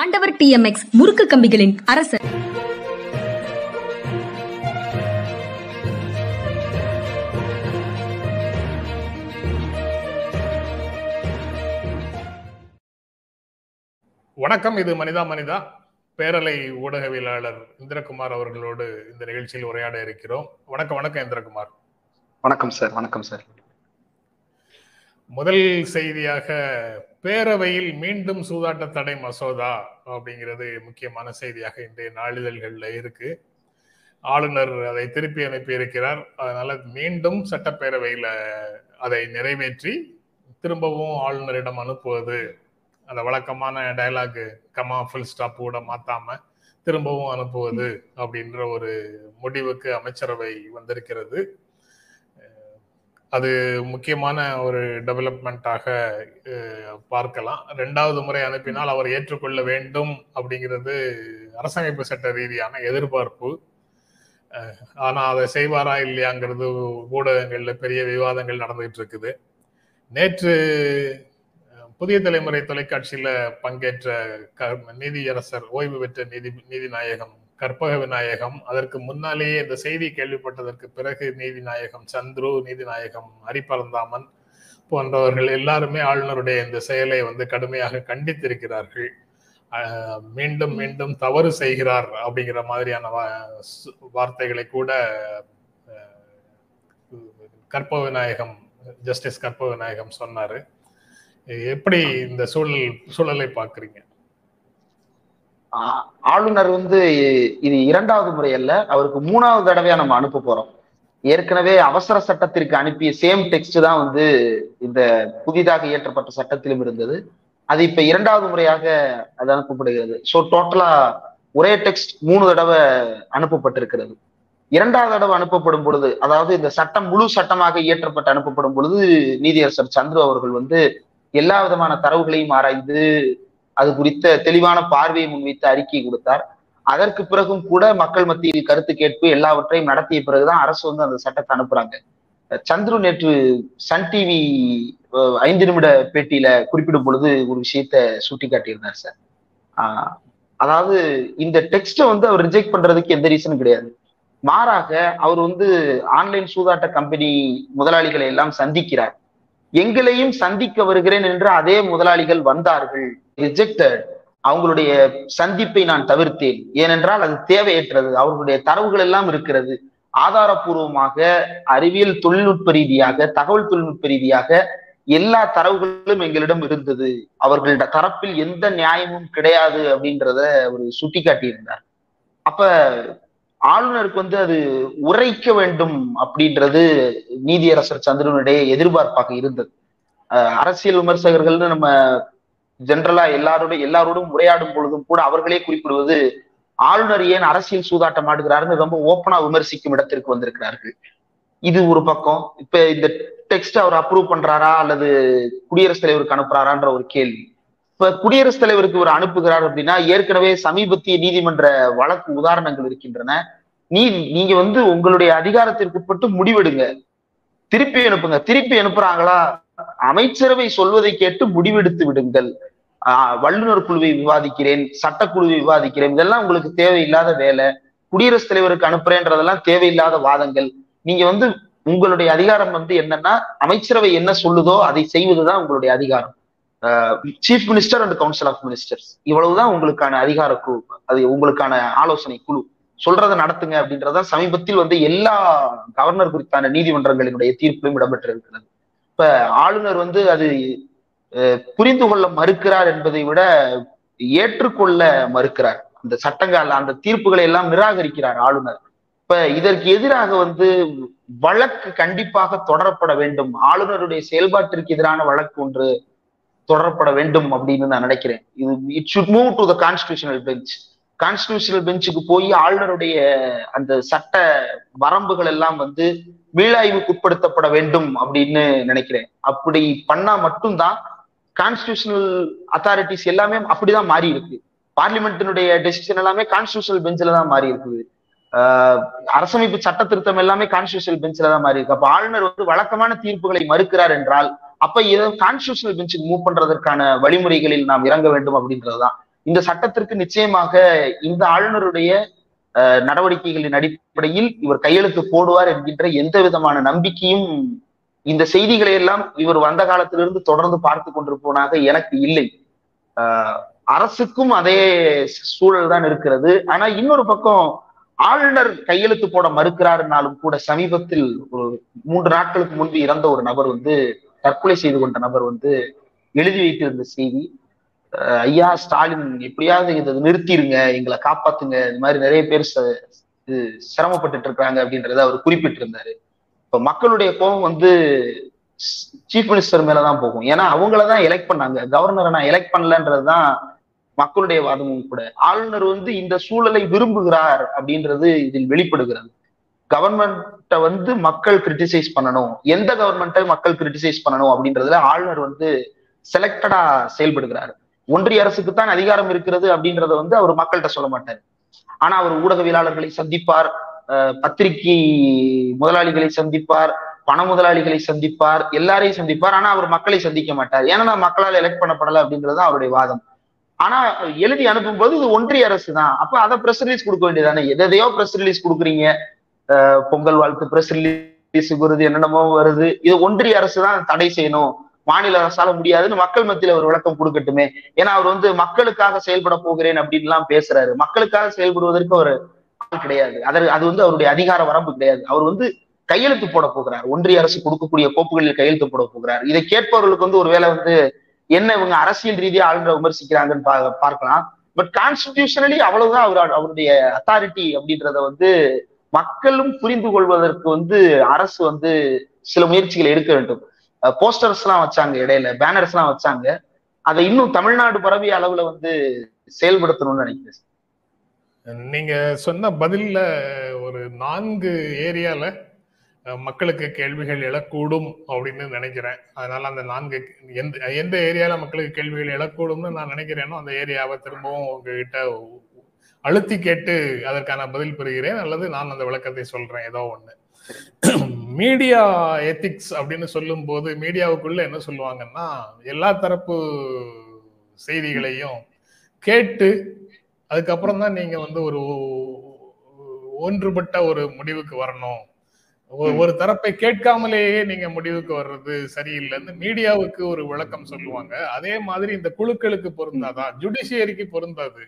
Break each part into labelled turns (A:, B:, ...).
A: ஆண்டவர் டிஎம்எக்ஸ் முறுக்கு கம்பிகளின் அரசர்.
B: வணக்கம் இது மனிதா மனிதா பேரலை ஊடகவியலாளர் இந்திரகுமார் அவர்களோடு இந்த நிகழ்ச்சியில் உரையாட இருக்கிறோம். வணக்கம் வணக்கம் இந்திரகுமார்.
C: வணக்கம் சார் வணக்கம் சார்.
B: முதல் செய்தியாக பேரவையில் மீண்டும் சூதாட்ட தடை மசோதா அப்படிங்கிறது முக்கியமான செய்தியாக இன்றைய நாளிதழ்களில் இருக்கு. ஆளுநர் அதை திருப்பி அனுப்பி இருக்கிறார். அதனால மீண்டும் சட்டப்பேரவையில் அதை நிறைவேற்றி திரும்பவும் ஆளுநரிடம் அனுப்புவது அந்த வழக்கமான டயலாக் கமா ஃபுல் ஸ்டாப் கூட மாத்தாம திரும்பவும் அனுப்புவது அப்படின்ற ஒரு முடிவுக்கு அமைச்சரவை வந்திருக்கிறது. அது முக்கியமான ஒரு டெவலப்மெண்ட்டாக பார்க்கலாம். ரெண்டாவது முறை அனுப்பினால் அவர் ஏற்றுக்கொள்ள வேண்டும் அப்படிங்கிறது அரசமைப்பு சட்ட ரீதியான எதிர்பார்ப்பு. ஆனால் அதை செய்வாரா இல்லையாங்கிறது ஊடகங்களில் பெரிய விவாதங்கள் நடந்துகிட்டு இருக்குது நேற்று புதிய தலைமுறை தொலைக்காட்சியில் பங்கேற்ற நீதியரசர் ஓய்வு பெற்ற நீதி நீதிநாயகம் கற்பக விநாயகம். அதற்கு முன்னாலேயே இந்த செய்தி கேள்விப்பட்டதற்கு பிறகு நீதிநாயகம் சந்துரு நீதிநாயகம் ஹரிபரந்தாமன் போன்றவர்கள் எல்லாருமே ஆளுநருடைய இந்த செயலை வந்து கடுமையாக கண்டித்திருக்கிறார்கள். மீண்டும் மீண்டும் தவறு செய்கிறார் அப்படிங்கிற மாதிரியான வார்த்தைகளை கூட கற்ப விநாயகம் ஜஸ்டிஸ் கற்ப விநாயகம் சொன்னாரு. எப்படி இந்த சூழல் சூழலை பாக்குறீங்க
C: ஆளுநர் வந்து இது இரண்டாவது முறை அல்ல அவருக்கு மூணாவது தடவையா நம்ம அனுப்ப போறோம். ஏற்கனவே அவசர சட்டத்திற்கு அனுப்பிய சேம் டெக்ஸ்ட் தான் வந்து இந்த புதிதாக இயற்றப்பட்ட சட்டத்திலும் இருந்தது. அது இப்ப இரண்டாவது முறையாக அது அனுப்பப்படுகிறது. ஸோ டோட்டலா ஒரே டெக்ஸ்ட் மூணு தடவை அனுப்பப்பட்டிருக்கிறது. இரண்டாவது தடவை அனுப்பப்படும் பொழுது அதாவது இந்த சட்டம் முழு சட்டமாக இயற்றப்பட்டு அனுப்பப்படும் பொழுது நீதியரசர் சந்துரு அவர்கள் வந்து எல்லா விதமான தரவுகளையும் ஆராய்ந்து அது குறித்த தெளிவான பார்வையை முன்வைத்து அறிக்கை கொடுத்தார். அதற்கு பிறகும் கூட மக்கள் மத்தியில் கருத்து கேட்பு எல்லாவற்றையும் நடத்திய பிறகுதான் அரசு வந்து அந்த சட்டத்தை அனுப்புறாங்க. சந்துரு நேற்று சன் டிவி ஐந்து நிமிட பேட்டியில குறிப்பிடும் பொழுது ஒரு விஷயத்த சுட்டி காட்டியிருந்தார் சார். ஆஹ் அதாவது இந்த டெக்ஸ்ட வந்து அவர் ரிஜெக்ட் பண்றதுக்கு எந்த ரீசனும் கிடையாது. மாறாக அவர் வந்து ஆன்லைன் சூதாட்ட கம்பெனி முதலாளிகளை எல்லாம் சந்திக்கிறார். எங்களையும் சந்திக்க வருகிறேன் என்று அதே முதலாளிகள் வந்தார்கள். ரிஜெக்டட் அவங்களுடைய சந்திப்பை நான் தவிர்த்தேன். ஏனென்றால் அது தேவையற்றது. அவர்களுடைய தரவுகள் எல்லாம் இருக்கிறது. ஆதாரபூர்வமாக அறிவியல் தொழில்நுட்ப ரீதியாக தகவல் தொழில்நுட்ப ரீதியாக எல்லா தரவுகளும் எங்களிடம் இருந்தது. அவர்களோட தரப்பில் எந்த நியாயமும் கிடையாது அப்படின்றத அவர் சுட்டி காட்டியிருந்தார் அப்ப ஆளுநருக்கு வந்து அது உரைக்க வேண்டும் அப்படின்றது நீதியரசர் சந்திரனுடைய எதிர்பார்ப்பாக இருந்தது. அரசியல் விமர்சகர்கள்னு நம்ம ஜென்ரலா எல்லாரோட எல்லாரோடும் உரையாடும் பொழுதும் கூட அவர்களே குறிப்பிடுவது ஆளுநர் ஏன் அரசியல் சூதாட்டம் ஆடுகிறாருன்னு ரொம்ப ஓப்பனா விமர்சிக்கும் இடத்திற்கு வந்திருக்கிறார்கள். இது ஒரு பக்கம். இப்ப இந்த டெக்ஸ்ட் அவர் அப்ரூவ் பண்றாரா அல்லது குடியரசுத் தலைவருக்கு அனுப்புறாரான்ற ஒரு கேள்வி. இப்ப குடியரசுத் தலைவருக்கு ஒரு அனுப்புகிறார் அப்படின்னா ஏற்கனவே சமீபத்திய நீதிமன்ற வழக்கு உதாரணங்கள் இருக்கின்றன. நீ நீங்க வந்து உங்களுடைய அதிகாரத்திற்கு உட்பட்டு முடிவெடுங்க. திருப்பி அனுப்புங்க. திருப்பி அனுப்புறாங்களா? அமைச்சரவை சொல்வதை கேட்டு முடிவெடுத்து விடுங்கள். ஆஹ் வல்லுநர் குழுவை விவாதிக்கிறேன் சட்டக்குழுவை விவாதிக்கிறேன். இதெல்லாம் உங்களுக்கு தேவையில்லாத வேலை. குடியரசுத் தலைவருக்கு அனுப்புறேன்றதெல்லாம் தேவையில்லாத வாதங்கள். நீங்க வந்து உங்களுடைய அதிகாரம் வந்து என்னன்னா அமைச்சரவை என்ன சொல்லுதோ அதை செய்வதுதான் உங்களுடைய அதிகாரம். Chief minister and council of ministers இவ்வளவுதான் உங்களுக்கான அதிகார குழு அது உங்களுக்கான ஆலோசனை குழு. சொல்றதை நடத்துங்க அப்படின்றத சமீபத்தில் வந்து எல்லா கவர்னர் குறித்தான நீதிமன்றங்களினுடைய தீர்ப்பிலும் இடம்பெற்றிருக்கிறது. இப்ப ஆளுநர் வந்து அது புரிந்து கொள்ள மறுக்கிறார் என்பதை விட ஏற்றுக்கொள்ள மறுக்கிறார். அந்த சட்டங்கள் அந்த தீர்ப்புகளை எல்லாம் நிராகரிக்கிறார் ஆளுநர். இப்ப இதற்கு எதிராக வந்து வழக்கு கண்டிப்பாக தொடரப்பட வேண்டும். ஆளுநருடைய செயல்பாட்டிற்கு எதிரான வழக்கு ஒன்று தொடரப்பட வேண்டும் அப்படின்னு நான் நினைக்கிறேன். இது it should move to the constitutional bench constitutional பெஞ்சுக்கு போய் ஆளுநருடைய அந்த சட்ட வரம்புகள் எல்லாம் வந்து மீளாய்வுக்கு உட்படுத்தப்பட வேண்டும் அப்படின்னு நினைக்கிறேன். அப்படி பண்ணா மட்டும்தான் கான்ஸ்டியூஷனல் அத்தாரிட்டிஸ் எல்லாமே அப்படிதான் மாறி இருக்கு பார்லிமெண்ட்டினுடைய டெசிஷன் எல்லாமே கான்ஸ்டியூஷனல் பெஞ்சில தான் மாறி இருக்குது அரசமைப்பு சட்ட திருத்தம் எல்லாமே கான்ஸ்டியூஷனல் பெஞ்சில தான் மாறி இருக்கு அப்ப ஆளுநர் வந்து வழக்கமான தீர்ப்புகளை மறுக்கிறார் என்றால் அப்ப இதை கான்ஸ்டியூஷனல் பெஞ்சுக்கு மூவ் பண்றதற்கான வழிமுறைகளில் நாம் இறங்க வேண்டும் அப்படின்றதுதான். இந்த சட்டத்திற்கு நிச்சயமாக இந்த ஆளுநருடைய நடவடிக்கைகளின் அடிப்படையில் இவர் கையெழுத்து போடுவார் என்கின்ற எந்த விதமான நம்பிக்கையும் இந்த செய்திகளை எல்லாம் இவர் வந்த காலத்திலிருந்து தொடர்ந்து பார்த்து கொண்டிருப்பவனாக எனக்கு இல்லை. அரசுக்கும் அதே சூழல் தான் இருக்கிறது. ஆனா இன்னொரு பக்கம் ஆளுநர் கையெழுத்து போட மறுக்கிறாருனாலும் கூட சமீபத்தில் ஒரு மூன்று நாட்களுக்கு முன்பு இறந்த ஒரு நபர் வந்து தற்கொலை செய்து கொண்ட நபர் வந்து எழுதி வைத்திருந்த செய்தி ஐயா ஸ்டாலின் எப்படியாவது இதை நிறுத்திடுங்க எங்களை காப்பாத்துங்க இந்த மாதிரி நிறைய பேர் சிரமப்பட்டு இருக்கிறாங்க அப்படின்றத அவர் குறிப்பிட்டிருந்தாரு. இப்ப மக்களுடைய கோபம் வந்து சீஃப் மினிஸ்டர் மேலதான் போகும். ஏன்னா அவங்களதான் எலெக்ட் பண்ணாங்க. கவர்னரை நான் எலெக்ட் பண்ணலன்றதுதான் மக்களுடைய வாதமும் கூட. ஆளுநர் வந்து இந்த சூழலை விரும்புகிறார் அப்படின்றது இதில் வெளிப்படுகிறது. கவர்மெண்ட் வந்து மக்கள் கிரிட்டிசைஸ் பண்ணணும். எந்த கவர்மெண்ட்டை மக்கள் கிரிட்டிசைஸ் பண்ணணும் அப்படின்றதுல ஆளுநர் வந்து செலக்டடா செயல்படுகிறார். ஒன்றிய அரசுக்கு தான் அதிகாரம் இருக்கிறது அப்படின்றத வந்து அவர் மக்கள்கிட்ட சொல்ல மாட்டார். ஆனா அவர் ஊடகவியலாளர்களை சந்திப்பார் பத்திரிகை முதலாளிகளை சந்திப்பார் பண முதலாளிகளை சந்திப்பார் எல்லாரையும் சந்திப்பார். ஆனா அவர் மக்களை சந்திக்க மாட்டார். ஏன்னா மக்களால் எலெக்ட் பண்ணப்படல அப்படின்றது அவருடைய வாதம். ஆனா எழுதி அனுப்பும் போது இது ஒன்றிய அரசு தான் அப்ப அதை பிரஸ் ரிலீஸ் கொடுக்க வேண்டியதானே எதையோ பிரஸ் ரிலீஸ் கொடுக்குறீங்க. பொங்கல் வாழ்த்து பிரஸ் ரிலீஸ் வருது என்னென்னமோ வருது. இது ஒன்றிய அரசு தான் தடை செய்யணும். மாநில அரசால முடியாதுன்னு மக்கள் மத்தியில ஒரு விளக்கம் கொடுக்கட்டுமே. ஏன்னா அவர் வந்து மக்களுக்காக செயல்பட போகிறேன் அப்படின்லாம் பேசுறாரு. மக்களுக்காக செயல்படுவதற்கு ஒரு ஆள் கிடையாது. அதற்கு அது வந்து அவருடைய அதிகார வரம்பு கிடையாது. அவர் வந்து கையெழுத்து போட போகிறார். ஒன்றிய அரசு கொடுக்கக்கூடிய கோப்புகளில் கையெழுத்து போட போகிறார். இதை கேட்பவர்களுக்கு வந்து ஒருவேளை வந்து என்ன இவங்க அரசியல் ரீதியா ஆளுநரை விமர்சிக்கிறாங்கன்னு பார்க்கலாம். பட் கான்ஸ்டிடியூஷனலி அவ்வளவுதான் அவர் அவருடைய அத்தாரிட்டி அப்படின்றத வந்து மக்களும் புரிந்து கொள்வதற்கு வந்து அரசு வந்து சில முயற்சிகளை எடுக்க வேண்டும். போஸ்டர்ஸ் எல்லாம் வச்சாங்க இடையில பேனர்ஸ் எல்லாம் வச்சாங்க. அதை இன்னும் தமிழ்நாடு பரவிய அளவுல வந்து செயல்படுத்தணும்னு நினைக்கிறேன்.
B: நீங்க சொன்ன பதில்ல ஒரு நான்கு ஏரியால மக்களுக்கு கேள்விகள் எழக்கூடும் அப்படின்னு நினைக்கிறேன். அதனால அந்த நான்கு எந்த எந்த ஏரியால மக்களுக்கு கேள்விகள் எழக்கூடும்னு நான் நினைக்கிறேனோ அந்த ஏரியாவை திரும்பவும் உங்ககிட்ட அழுத்தி கேட்டு அதற்கான பதில் பெறுகிறேன் அல்லது நான் அந்த விளக்கத்தை சொல்றேன் ஏதோ ஒண்ணு. மீடியா எத்திக்ஸ் அப்படின்னு சொல்லும் போது மீடியாவுக்குள்ள என்ன சொல்லுவாங்கன்னா எல்லா தரப்பு செய்திகளையும் கேட்டு அதுக்கப்புறம் தான் நீங்க வந்து ஒரு ஒன்றுபட்ட ஒரு முடிவுக்கு வரணும். ஒரு தரப்பை கேட்காமலேயே நீங்க முடிவுக்கு வர்றது சரியில்லைன்னு மீடியாவுக்கு ஒரு விளக்கம் சொல்லுவாங்க. அதே மாதிரி இந்த குழுக்களுக்கு பொருந்தாதான் ஜுடிஷியரிக்கு பொருந்தாது?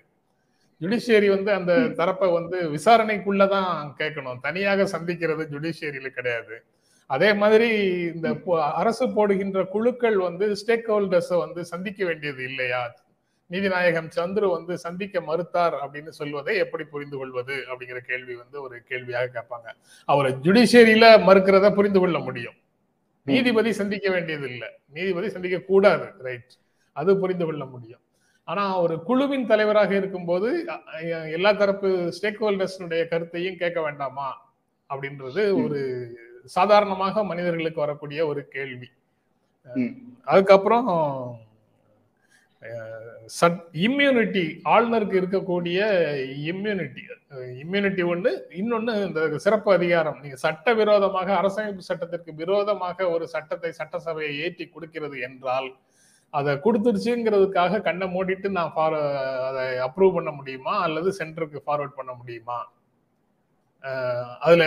B: ஜுடிஷியரி வந்து அந்த தரப்பை வந்து விசாரணைக்குள்ளதான் கேட்கணும். தனியாக சந்திக்கிறது ஜுடிஷியரியில கிடையாது. அதே மாதிரி இந்த அரசு போடுகின்ற குழுக்கள் வந்து ஸ்டேக் ஹோல்டர்ஸை வந்து சந்திக்க வேண்டியது இல்லையா? நீதிநாயகம் சந்துரு வந்து சந்திக்க மறுத்தார் அப்படின்னு சொல்வதை எப்படி புரிந்து கொள்வது அப்படிங்கிற கேள்வி வந்து ஒரு கேள்வியாக கேட்பாங்க. அவர் ஜுடிஷியரியில மறுக்கிறத புரிந்து கொள்ள முடியும். நீதிபதி சந்திக்க வேண்டியது இல்லை நீதிபதி சந்திக்க கூடாது ரைட். அது புரிந்து கொள்ள முடியும். ஆனா ஒரு குழுவின் தலைவராக இருக்கும்போது எல்லா தரப்பு ஸ்டேக் ஹோல்டர்ஸனுடைய கருத்தையும் கேட்க வேண்டாமா? அப்படின்றது ஒரு சாதாரணமாக மனிதர்களுக்கு வரக்கூடிய ஒரு கேள்வி. அதுக்கப்புறம் இம்யூனிட்டி ஆளுநருக்கு இருக்கக்கூடிய இம்யூனிட்டி இம்யூனிட்டி ஒண்ணு இன்னொன்னு இந்த சிறப்பு அதிகாரம். நீங்க சட்ட விரோதமாக அரசமைப்பு சட்டத்திற்கு விரோதமாக ஒரு சட்டத்தை சட்டசபையை ஏற்றி கொடுக்கிறது என்றால் அதை கொடுத்துருச்சுங்கிறதுக்காக கண்ணை மூடிட்டு நான் ஃபார் அதை அப்ரூவ் பண்ண முடியுமா? அல்லது சென்டருக்கு ஃபார்வர்ட் பண்ண முடியுமா? அதுல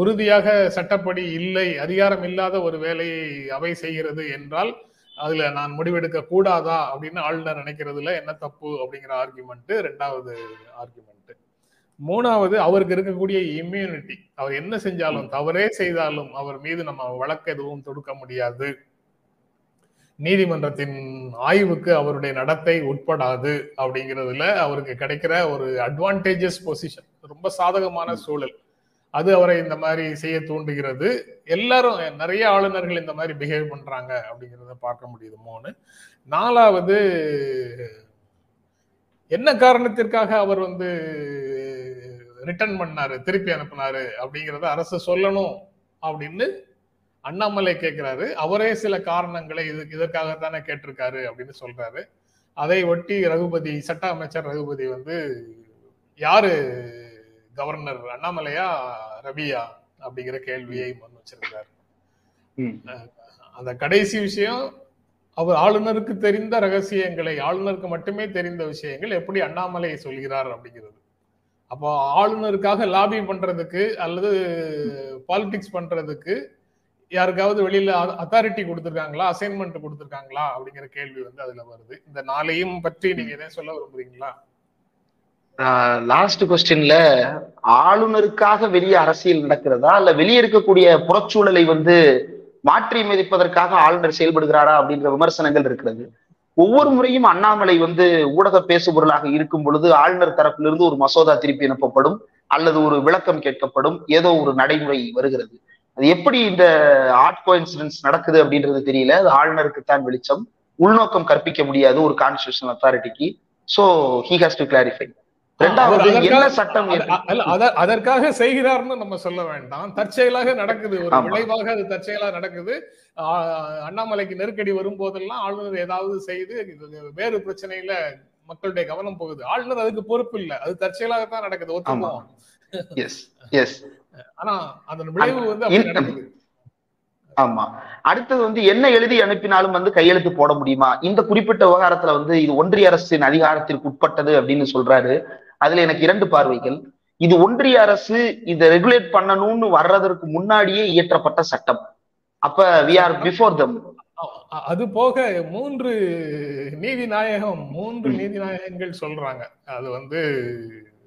B: உறுதியாக சட்டப்படி இல்லை அதிகாரம் இல்லாத ஒரு வேலையை அவை செய்கிறது என்றால் அதுல நான் முடிவெடுக்க கூடாதா அப்படின்னு ஆளுநர் நினைக்கிறதுல என்ன தப்பு அப்படிங்கிற ஆர்குமெண்ட் ரெண்டாவது ஆர்குமெண்ட் மூணாவது அவருக்கு இருக்கக்கூடிய இம்யூனிட்டி அவர் என்ன செஞ்சாலும் தவறே செய்தாலும் அவர் மீது நம்ம வழக்கு எதுவும் தொடுக்க முடியாது. நீதிமன்றத்தின் ஆய்வுக்கு அவருடைய நடத்தை உட்படாது அப்படிங்கிறதுல அவருக்கு கிடைக்கிற ஒரு அட்வான்டேஜஸ் பொசிஷன் ரொம்ப சாதகமான சூழல். அது அவரை இந்த மாதிரி செய்ய தூண்டுகிறது. எல்லாரும் நிறைய ஆளுநர்கள் இந்த மாதிரி பிஹேவ் பண்றாங்க அப்படிங்கிறத பார்க்க முடியுது மூணு நாலாவது என்ன காரணத்திற்காக அவர் வந்து ரிட்டர்ன் பண்ணாரு திருப்பி அனுப்புனாரு அப்படிங்கிறத அரசு சொல்லணும் அப்படின்னு அண்ணாமலை கேட்கிறாரு அவரே சில காரணங்களை இது இதற்காகத்தானே கேட்டிருக்காரு அப்படின்னு சொல்றாரு. அதை ஒட்டி ரகுபதி சட்ட அமைச்சர் ரகுபதி வந்து யாரு கவர்னர் அண்ணாமலையா ரவியா அப்படிங்கிற கேள்வியை முன் வச்சிருக்காரு அந்த கடைசி விஷயம் அவர் ஆளுநருக்கு தெரிந்த ரகசியங்களை ஆளுநருக்கு மட்டுமே தெரிந்த விஷயங்கள் எப்படி அண்ணாமலை சொல்கிறார் அப்படிங்கிறது. அப்போ ஆளுநருக்காக லாபி பண்றதுக்கு அல்லது பாலிடிக்ஸ் பண்றதுக்கு யாருக்காவது வெளியில அத்தாரிட்டி கொடுத்துருக்காங்களா? அசைன்மெண்ட் கொடுத்துருக்காங்களா? அப்படிங்கிற கேள்வி வந்து அதுல வருது. இந்த நாளையும் பற்றி நீங்க எதையும் சொல்ல விரும்புறீங்களா?
C: லாஸ்ட் கொஸ்டின்ல ஆளுநருக்காக வெளியே அரசியல் நடக்கிறதா? இல்ல வெளியே இருக்கக்கூடிய புறச்சூழலை வந்து மாற்றி மதிப்பதற்காக ஆளுநர் செயல்படுகிறாரா? அப்படின்ற விமர்சனங்கள் இருக்கிறது. ஒவ்வொரு முறையும் அண்ணாமலை வந்து ஊடக பேசுபொருளாக இருக்கும் பொழுது ஆளுநர் தரப்பிலிருந்து ஒரு மசோதா திருப்பி அனுப்பப்படும் அல்லது ஒரு விளக்கம் கேட்கப்படும். ஏதோ ஒரு நடைமுறை வருகிறது. அது எப்படி இந்த ஆர்ட் கோயின்சிடன்ஸ் நடக்குது அப்படின்றது தெரியல. அது ஆளுநருக்கு தான் வெளிச்சம். உள்நோக்கம் கற்பிக்க முடியாது ஒரு constitutional அத்தாரிட்டிக்கு so he has to clarify
B: அதற்காக செய்கிறார்னு நம்ம சொல்ல வேண்டாம். தற்செயலாக நடக்குது. ஒரு விளைவாக அது தற்செயலாக நடக்குது. அண்ணாமலைக்கு நெருக்கடி வரும் போதெல்லாம் ஆளுநர் ஏதாவது செய்து வேறு பிரச்சனையில மக்களுடைய கவனம் போகுது. ஆளுநர் அதுக்கு பொறுப்பு இல்லை. அது தற்செயலாகத்தான் நடக்குது. ஒத்துக்குவோம். ஆனா அதன் விளைவு வந்து
C: ஆமா. அடுத்தது வந்து என்ன எழுதி அனுப்பினாலும் வந்து கையெழுத்து போட முடியுமா? இந்த குறிப்பிட்ட விவகாரத்துல வந்து இது ஒன்றிய அரசின் அதிகாரத்திற்கு உட்பட்டது அப்படின்னு சொல்றாரு. அதுல எனக்கு இரண்டு பார்வைகள். இது ஒன்றிய அரசு இதை ரெகுலேட் பண்ணணும்னு வர்றதற்கு முன்னாடியே இயற்றப்பட்ட சட்டம். அப்ப வி ஆர் பிஃபோர் தம்
B: அது போக மூன்று நீதி நாயகம் மூன்று நீதி நாயகங்கள் சொல்றாங்க. அது வந்து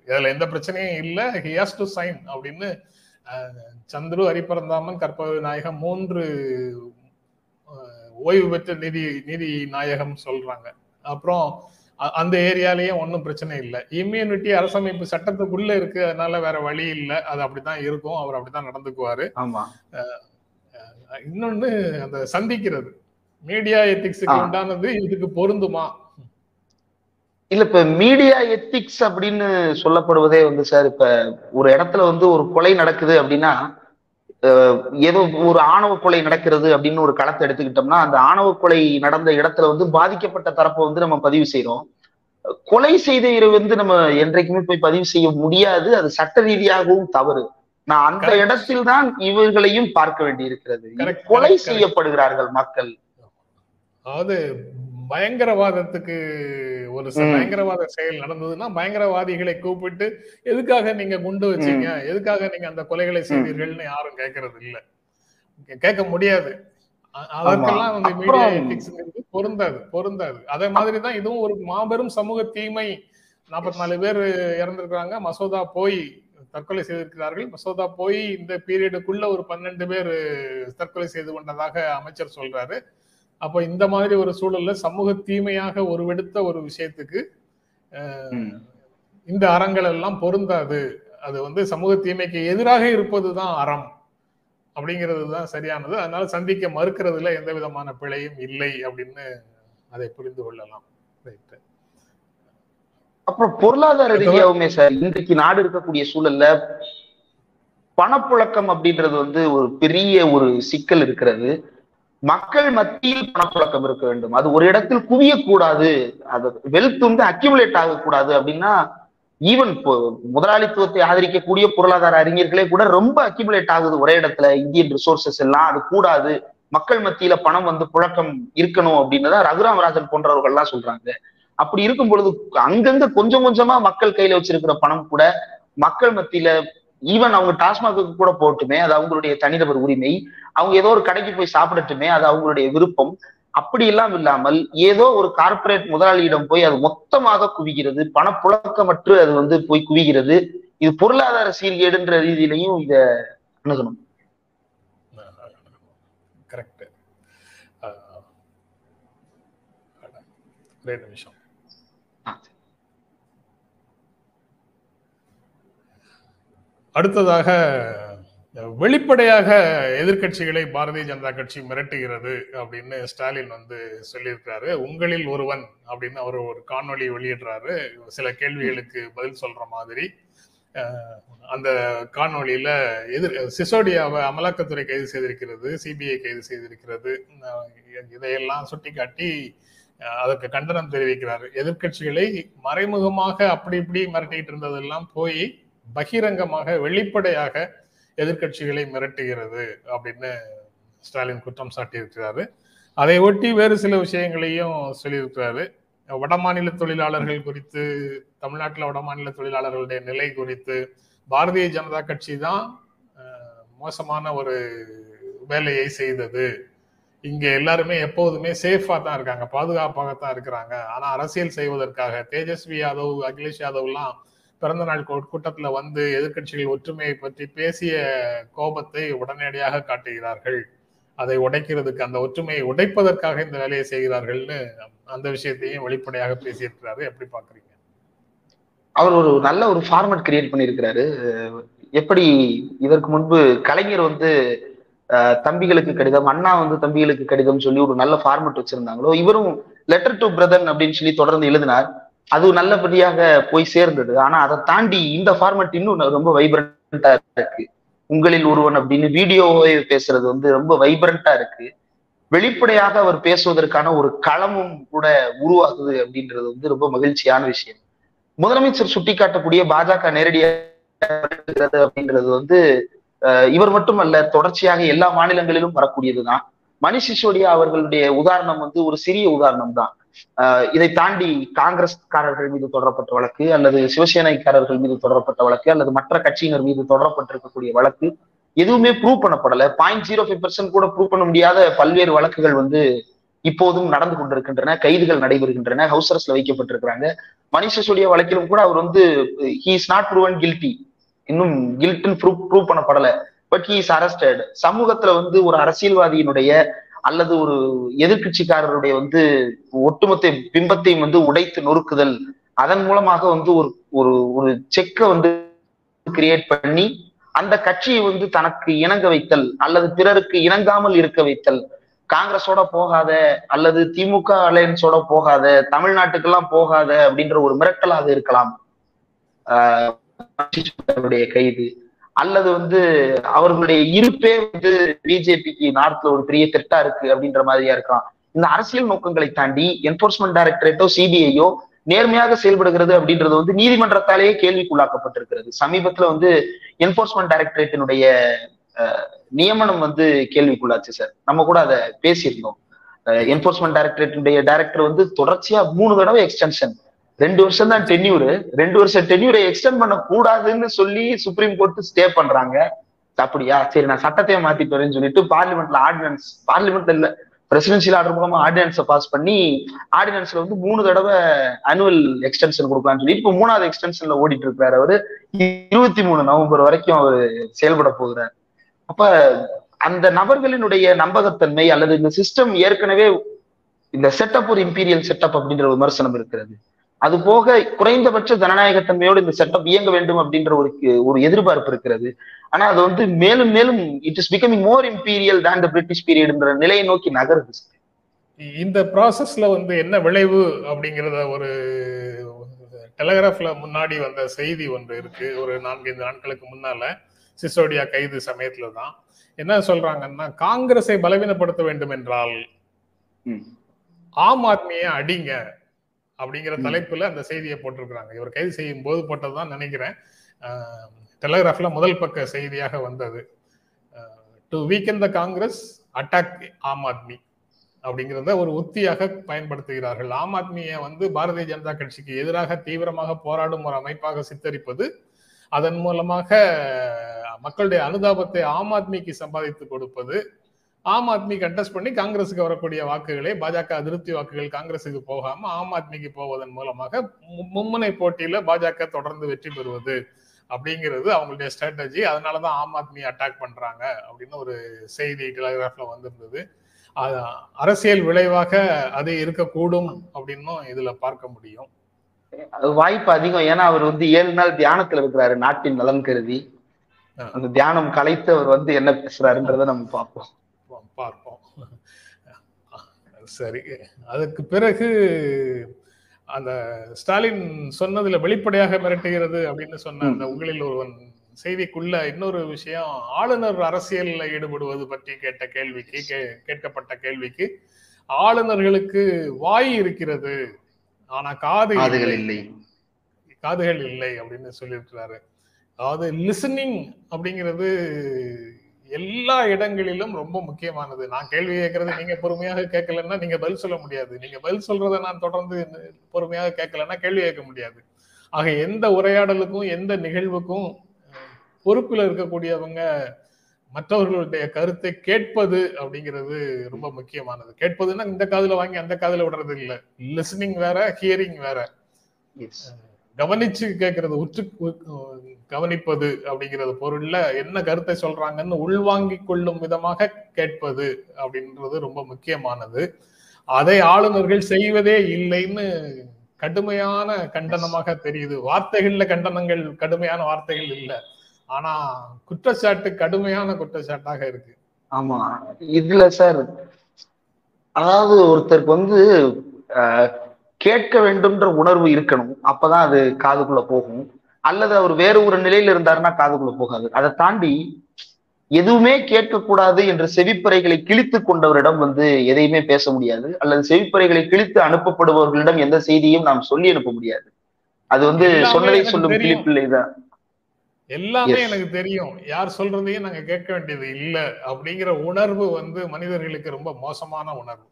B: இதுல எந்த பிரச்சனையும் இல்ல. ஹி ஹாஸ் டு சைன் அப்படின்னு சந்துரு ஹரிபரந்தாமன் கற்பக நாயகம் மூன்று ஓய்வு பெற்ற நீதி நீதி நாயகம் சொல்றாங்க. அப்புறம் அந்த ஏரியாலயும் ஒன்றும் பிரச்சனை இல்லை. இம்யூனிட்டி அரசமைப்பு சட்டத்துக்குள்ள இருக்கு. அதனால வேற வழி இல்லை. அது அப்படித்தான் இருக்கும். அவர் அப்படித்தான் நடந்துக்குவாரு. இன்னொன்னு அந்த சந்திக்கிறது. மீடியா எத்திக்ஸுக்கு உண்டானது இதுக்கு பொருந்துமா?
C: இல்ல இப்ப மீடியா எத்திக்ஸ் அப்படின்னு சொல்லப்படுவதே வந்து சார் இப்ப ஒரு இடத்துல வந்து ஒரு கொலை நடக்குது அப்படின்னா ஏதோ ஒரு ஆணவ கொலை நடக்கிறது அப்படின்னு ஒரு களத்தை எடுத்துக்கிட்டோம்னா அந்த ஆணவ கொலை நடந்த இடத்துல வந்து பாதிக்கப்பட்ட தரப்பை வந்து நம்ம பதிவு செய்யறோம் கொலை செய்த வந்து நம்ம என்றைக்குமே போய் பதிவு செய்ய முடியாது. அது சட்ட ரீதியாகவும் தவறு. நான் அந்த இடத்தில் தான் இவர்களையும் பார்க்க வேண்டி இருக்கிறது கொலை செய்யப்படுகிறார்கள் மக்கள்.
B: அதாவது பயங்கரவாதத்துக்கு ஒரு பயங்கரவாத செயல் நடந்ததுன்னா பயங்கரவாதிகளை கூப்பிட்டு எதுக்காக நீங்க குண்டு வச்சீங்க? எதுக்காக நீங்க அந்த கொலைகளை செய்தீர்கள்னு யாரும் கேட்கறது இல்ல கேட்க முடியாது. அதற்கெல்லாம் வந்து மீடியா எத்திக்ஸ்ங்கிறது பொருந்தாது பொருந்தாது. அதே மாதிரிதான் இதுவும் ஒரு மாபெரும் சமூக தீமை. நாற்பத்தி நாலு பேர் இறந்திருக்கிறாங்க. மசோதா போய் தற்கொலை செய்திருக்கிறார்கள். மசோதா போய் இந்த பீரியடுக்குள்ள ஒரு பன்னெண்டு பேர் தற்கொலை செய்து கொண்டதாக அமைச்சர் சொல்றாரு. அப்போ இந்த மாதிரி ஒரு சூழல்ல சமூக தீமையாக உருவெடுத்த ஒரு விஷயத்துக்கு இந்த அறங்கள் எல்லாம் பொருந்தாது. அது வந்து சமூக தீமைக்கு எதிராக இருப்பதுதான் அறம் அப்படிங்கிறது தான் சரியானது. அதனால சந்திக்க மறுக்கிறதுல எந்த விதமான பிழையும் இல்லை அப்படின்னு அதை புரிந்து கொள்ளலாம்.
C: அப்புறம் பொருளாதார ரீதியாவுமே சார் இன்றைக்கு நாடு இருக்கக்கூடிய சூழல்ல பணப்புழக்கம் அப்படின்றது வந்து ஒரு பெரிய ஒரு சிக்கல் இருக்கிறது. மக்கள் மத்தியில் பணப்புழக்கம் இருக்க வேண்டும். அது ஒரு இடத்தில் குவியக்கூடாது. அது வெல்த் வந்து அக்யூமுலேட் ஆகக்கூடாது அப்படின்னா ஈவன் முதலாளித்துவத்தை ஆதரிக்கக்கூடிய பொருளாதார அறிஞர்களே கூட ரொம்ப அக்யூமுலேட் ஆகுது ஒரே இடத்துல. இந்தியன் ரிசோர்சஸ் எல்லாம் அது கூடாது. மக்கள் மத்தியில பணம் வந்து புழக்கம் இருக்கணும் அப்படின்னு தான் ரகுராமராஜன் போன்றவர்கள் எல்லாம் சொல்றாங்க. அப்படி இருக்கும் பொழுது அங்கங்க கொஞ்சம் கொஞ்சமா மக்கள் கையில வச்சிருக்கிற பணம் கூட மக்கள் மத்தியில ஈவன் அவங்க டாஸ்மாக்கு கூட போட்டுமே அது அவங்களுடைய தனிநபர் உரிமை. அவங்க ஏதோ ஒரு கடைக்கு போய் சாப்பிடட்டுமே அது அவங்களுடைய விருப்பம். அப்படி எல்லாம் இல்லாமல் ஏதோ ஒரு கார்பரேட் முதலாளியிடம் போய் அது மொத்தமாக குவிகிறது. பணப்புழக்கமற்று அது வந்து போய் குவிகிறது. இது பொருளாதார சீர்கேடுன்ற ரீதியிலையும் இத அணுகணும்.
B: கரெக்ட் நிமிஷம். அடுத்ததாக வெளிப்படையாக எதிர்கட்சிகளை பாரதிய ஜனதா கட்சி மிரட்டுகிறது அப்படின்னு ஸ்டாலின் வந்து சொல்லியிருக்காரு உங்களில் ஒருவன் அப்படின்னு அவர் ஒரு காணொலி வெளியிடுறாரு. சில கேள்விகளுக்கு பதில் சொல்ற மாதிரி அந்த காணொலியில எதிர் சிசோடியாவை அமலாக்கத்துறை கைது செய்திருக்கிறது சிபிஐ கைது செய்திருக்கிறது. இதையெல்லாம் சுட்டிக்காட்டி அதற்கு கண்டனம் தெரிவிக்கிறார். எதிர்கட்சிகளை மறைமுகமாக அப்படி இப்படி மிரட்டிட்டு இருந்ததெல்லாம் போய் பகிரங்கமாக வெளிப்படையாக எதிர்கட்சிகளை மிரட்டுகிறது அப்படின்னு ஸ்டாலின் குற்றம் சாட்டியிருக்கிறாரு. அதை ஒட்டி வேறு சில விஷயங்களையும் சொல்லியிருக்கிறாரு. வடமாநில தொழிலாளர்கள் குறித்து தமிழ்நாட்டில் வடமாநில தொழிலாளர்களுடைய நிலை குறித்து பாரதிய ஜனதா கட்சி தான் மோசமான ஒரு வேலையை செய்தது. இங்க எல்லாருமே எப்போதுமே சேஃபா தான் இருக்காங்க பாதுகாப்பாக தான் இருக்கிறாங்க. ஆனா அரசியல் செய்வதற்காக தேஜஸ்வி யாதவ் அகிலேஷ் யாதவ்லாம் பிறந்த நாள் கூட்டத்தில் கூட்டத்துல வந்து எதிர்கட்சிகள் ஒற்றுமையை பற்றி பேசிய கோபத்தை உடனடியாக காட்டுகிறார்கள். அதை உடைக்கிறதுக்கு அந்த ஒற்றுமையை உடைப்பதற்காக இந்த வேலையை செய்கிறார்கள்னு அந்த விஷயத்தையும் வெளிப்படையாக பேசியிருக்கிறாரு. எப்படி பாக்குறீங்க
C: அவர் ஒரு நல்ல ஒரு ஃபார்மட் கிரியேட் பண்ணியிருக்கிறாரு. எப்படி இதற்கு முன்பு கலைஞர் வந்து தம்பிகளுக்கு கடிதம் அண்ணா வந்து தம்பிகளுக்கு கடிதம் சொல்லி ஒரு நல்ல ஃபார்மட் வச்சிருந்தாங்களோ இவரும் லெட்டர் டு பிரதர் அப்படின்னு சொல்லி தொடர்ந்து எழுதினார். அது நல்லபடியாக போய் சேர்ந்தது. ஆனா அதை தாண்டி இந்த ஃபார்மெட் இன்னும் ரொம்ப வைப்ரண்டா இருக்கு. உங்களில் ஒருவன் அப்படின்னு வீடியோவை பேசுறது வந்து ரொம்ப வைப்ரண்டா இருக்கு. வெளிப்படையாக அவர் பேசுவதற்கான ஒரு களமும் கூட உருவாகுது அப்படின்றது வந்து ரொம்ப மகிழ்ச்சியான விஷயம். முதலமைச்சர் சுட்டிக்காட்டக்கூடிய பாஜக நேரடியாக அப்படின்றது வந்து அஹ், இவர் மட்டுமல்ல தொடர்ச்சியாக எல்லா மாநிலங்களிலும் வரக்கூடியதுதான். மணிஷ் சிசோடியா அவர்களுடைய உதாரணம் வந்து ஒரு சிறிய உதாரணம் தான் இதை தாண்டி காங்கிரஸ்காரர்கள் மீது தொடரப்பட்ட வழக்கு அல்லது சிவசேனைக்காரர்கள் மீது தொடரப்பட்ட வழக்கு அல்லது மற்ற கட்சியினர் மீது தொடரப்பட்டிருக்கக்கூடிய வழக்கு எதுவுமே ப்ரூவ் பண்ணப்படல. பாயிண்ட் ஜீரோ ஃபைவ் பர்சன்ட் கூட ப்ரூவ் பண்ண முடியாத பல்வேறு வழக்குகள் வந்து இப்போதும் நடந்து கொண்டிருக்கின்றன கைதுகள் நடைபெறுகின்றன ஹவுஸ் அரஸ்ட்ல வைக்கப்பட்டிருக்கிறாங்க. மணிஷ் சிசோடியா வழக்கிலும் கூட அவர் வந்து he is not proven guilty இன்னும் கில்ட்னு ப்ரூவ் ப்ரூவ் பண்ணப்படல. பட் ஹி இஸ் அரஸ்டட் சமூகத்துல வந்து ஒரு அரசியல்வாதியினுடைய அல்லது ஒரு எதிர்கட்சிக்காரருடைய வந்து ஒட்டுமொத்த பிம்பத்தையும் வந்து உடைத்து நொறுக்குதல் அதன் மூலமாக வந்து ஒரு ஒரு ஒரு செக்கை வந்து கிரியேட் பண்ணி அந்த கட்சியை வந்து தனக்கு இணங்க வைத்தல் அல்லது பிறருக்கு இணங்காமல் இருக்க வைத்தல் காங்கிரஸோட போகாத அல்லது திமுக அலையன்ஸோட போகாத தமிழ்நாட்டுக்கெல்லாம் போகாத அப்படின்ற ஒரு மிரட்டலாக இருக்கலாம். ஆஹ் கைது. அல்லது வந்து அவர்களுடைய இருப்பே வந்து பிஜேபிக்கு நார்த்ல ஒரு பெரிய திட்டா இருக்கு அப்படின்ற மாதிரியா இருக்கலாம். இந்த அரசியல் நோக்கங்களை தாண்டி என்போர்ஸ்மெண்ட் டைரக்டரேட்டோ சிபிஐயோ நேர்மையாக செயல்படுகிறது அப்படின்றது வந்து நீதிமன்றத்தாலேயே கேள்விக்குள்ளாக்கப்பட்டிருக்கிறது. சமீபத்துல வந்து என்போர்ஸ்மெண்ட் டைரக்டரேட்டினுடைய நியமனம் வந்து கேள்விக்குள்ளாச்சு சார். நம்ம கூட அதை பேசியிருந்தோம். என்போர்ஸ்மெண்ட் டைரக்டரேட்டினுடைய டைரக்டர் வந்து தொடர்ச்சியா மூணு தடவை எக்ஸ்டென்ஷன் ரெண்டு வருஷம் தான் டென்யூரு ரெண்டு வருஷம் டென்யூரை எக்ஸ்டெண்ட் பண்ண கூடாதுன்னு சொல்லி சுப்ரீம் கோர்ட் ஸ்டே பண்றாங்க. அப்படியா? சரி நான் சட்டத்தையே மாத்திட்டு வரேன்னு சொல்லிட்டு பார்லிமெண்ட்ல ஆர்டினன்ஸ் பார்லிமெண்ட்ல இல்ல பிரசிடென்சியல் ஆர்டர் மூலமா ஆர்டினன்ஸை பாஸ் பண்ணி ஆர்டினன்ஸ்ல வந்து மூணு தடவை அனுவல் எக்ஸ்டென்ஷன் கொடுக்கலாம்னு சொல்லி இப்போ மூணாவது எக்ஸ்டென்ஷன்ல ஓடிட்டு இருக்கிறாரு அவரு. இருபத்தி மூணு நவம்பர் வரைக்கும் அவர் செயல்பட போகிறார். அப்ப அந்த நபர்களினுடைய நம்பகத்தன்மை அல்லது இந்த சிஸ்டம் ஏற்கனவே இந்த செட்டப் ஒரு இம்பீரியல் செட்டப் அப்படின்ற ஒரு விமர்சனம் இருக்கிறது. அது போக குறைந்தபட்ச ஜனநாயகத்தன்மையோடு இந்த செட்டப் இயங்க வேண்டும் அப்படின்ற ஒரு ஒரு எதிர்பார்ப்பு இருக்கிறது. ஆனா அது வந்து மேலும் மேலும் it is becoming more imperial தான் த பிரிட்டிஷ் பீரியட்ன்ற நிலையை நோக்கி நகருது.
B: இந்த ப்ராசஸ்ல வந்து என்ன விளைவு அப்படிங்கிறத ஒரு டெலகிராஃப்ல முன்னாடி வந்த செய்தி ஒன்று இருக்கு. ஒரு நான்கைந்து நாட்களுக்கு முன்னால சிசோடியா கைது சமயத்துல தான். என்ன சொல்றாங்கன்னா காங்கிரஸை பலவீனப்படுத்த வேண்டும் என்றால் ஆம் ஆத்மியை அடிங்க. அப்படிங்கிற தலைப்புல அந்த செய்தியை போட்டிருக்கிறாங்க. இவர் கைது செய்யும் போது போட்டதுதான் நினைக்கிறேன். டெலகிராஃப்ல முதல் பக்க செய்தியாக வந்தது. To weaken the Congress attack Aam Aadmi அப்படிங்கிறத ஒரு உத்தியாக பயன்படுத்துகிறார்கள். ஆம் ஆத்மியை வந்து பாரதிய ஜனதா கட்சிக்கு எதிராக தீவிரமாக போராடும் ஒரு அமைப்பாக சித்தரிப்பது அதன் மூலமாக மக்களுடைய அனுதாபத்தை ஆம் ஆத்மிக்கு சம்பாதித்து கொடுப்பது ஆம் ஆத்மி கண்டெஸ்ட் பண்ணி காங்கிரஸுக்கு வரக்கூடிய வாக்குகளை பாஜக அதிருப்தி வாக்குகள் காங்கிரஸுக்கு போகாம ஆம் ஆத்மிக்கு போவதன் மூலமாக மும்முனை போட்டியில பாஜக தொடர்ந்து வெற்றி பெறுவது அப்படிங்கிறது அவங்களுடைய ஸ்ட்ராட்டஜி அதனாலதான் ஆம் ஆத்மி அட்டாக் பண்றாங்க அப்படின்னு ஒரு செய்தி டெலிகிராஃப்ல வந்திருந்தது. அரசியல் விளைவாக அது இருக்கக்கூடும் அப்படின்னும் இதுல பார்க்க முடியும்.
C: வாய்ப்பு அதிகம். ஏன்னா அவர் வந்து ஏழு நாள் தியானத்துல இருக்கிறாரு நாட்டின் நலன் கருதி. அந்த தியானம் கலைத்து அவர் வந்து என்ன பேசுறாருன்றத நம்ம பார்ப்போம்.
B: சரி. அதுக்கு பிறகு அந்த ஸ்டாலின் சொன்னதுல வெளிப்படையாக மிரட்டுகிறது அப்படின்னு சொன்ன அந்த உங்களில் ஒருவன் செய்திக்குள்ள இன்னொரு விஷயம் ஆளுநர் அரசியல்ல ஈடுபடுவது பற்றி கேட்ட கேள்விக்கு கேட்கப்பட்ட கேள்விக்கு ஆளுநர்களுக்கு வாய் இருக்கிறது. ஆனா காது
C: இல்லை.
B: காதுகள் இல்லை. அப்படின்னு சொல்லியிருக்கிறாரு. அதாவது லிசனிங் அப்படிங்கிறது எல்லா இடங்களிலும் ரொம்ப முக்கியமானது. நான் கேள்வி கேட்கறது நீங்க பொறுமையாக கேட்கலன்னா நீங்க பதில் சொல்ல முடியாது. நீங்க பதில் சொல்றதை நான் தொடர்ந்து பொறுமையாக கேட்கலன்னா கேள்வி கேட்க முடியாது. ஆக எந்த உரையாடலுக்கும் எந்த நிகழ்வுக்கும் பொறுப்புல இருக்கக்கூடியவங்க மற்றவர்களுடைய கருத்தை கேட்பது அப்படிங்கிறது ரொம்ப முக்கியமானது. கேட்பதுன்னா இந்த காதுல வாங்கி அந்த காதுல விடுறது இல்ல. லிசனிங் வேற ஹியரிங் வேற. கவனிச்சு கேட்கறது உற்று கவனிப்பது அப்படிங்கிறது பொருள்ல என்ன கருத்தை சொல்றாங்கன்னு உள்வாங்கி கொள்ளும் விதமாக கேட்பது அப்படின்றது ரொம்ப முக்கியமானது. அதை ஆளுநர்கள் செய்வதே இல்லைன்னு கடுமையான கண்டனமாக தெரியுது. வார்த்தைகள்ல கண்டனங்கள் கடுமையான வார்த்தைகள் இல்ல. ஆனா குற்றச்சாட்டு கடுமையான குற்றச்சாட்டாக இருக்கு.
C: ஆமா. இதுல சார் அதாவது ஒருத்தருக்கு வந்து கேட்க வேண்டும்ன்ற உணர்வு இருக்கணும். அப்பதான் அது காதுக்குள்ள போகும். அல்லது அவர் வேற ஒரு நிலையில இருந்தாருன்னா காதுக்குள்ள போகாது. அதை தாண்டி எதுவுமே கேட்கக்கூடாது என்ற செவிப்பறைகளை கிழித்து கொண்டவரிடம் வந்து எதையுமே பேச முடியாது. அல்லது செவிப்பறைகளை கிழித்து அனுப்பப்படுபவர்களிடம் எந்த செய்தியும் நாம் சொல்லி அனுப்ப முடியாது. அது வந்து சொன்னதை சொல்லும். கிளிப்பிள்ளை தான்.
B: எல்லாமே. எனக்கு தெரியும். யார் சொல்றதையும் நாங்க கேட்க வேண்டியது இல்ல. அப்படிங்கிற உணர்வு வந்து மனிதர்களுக்கு ரொம்ப மோசமான உணர்வு.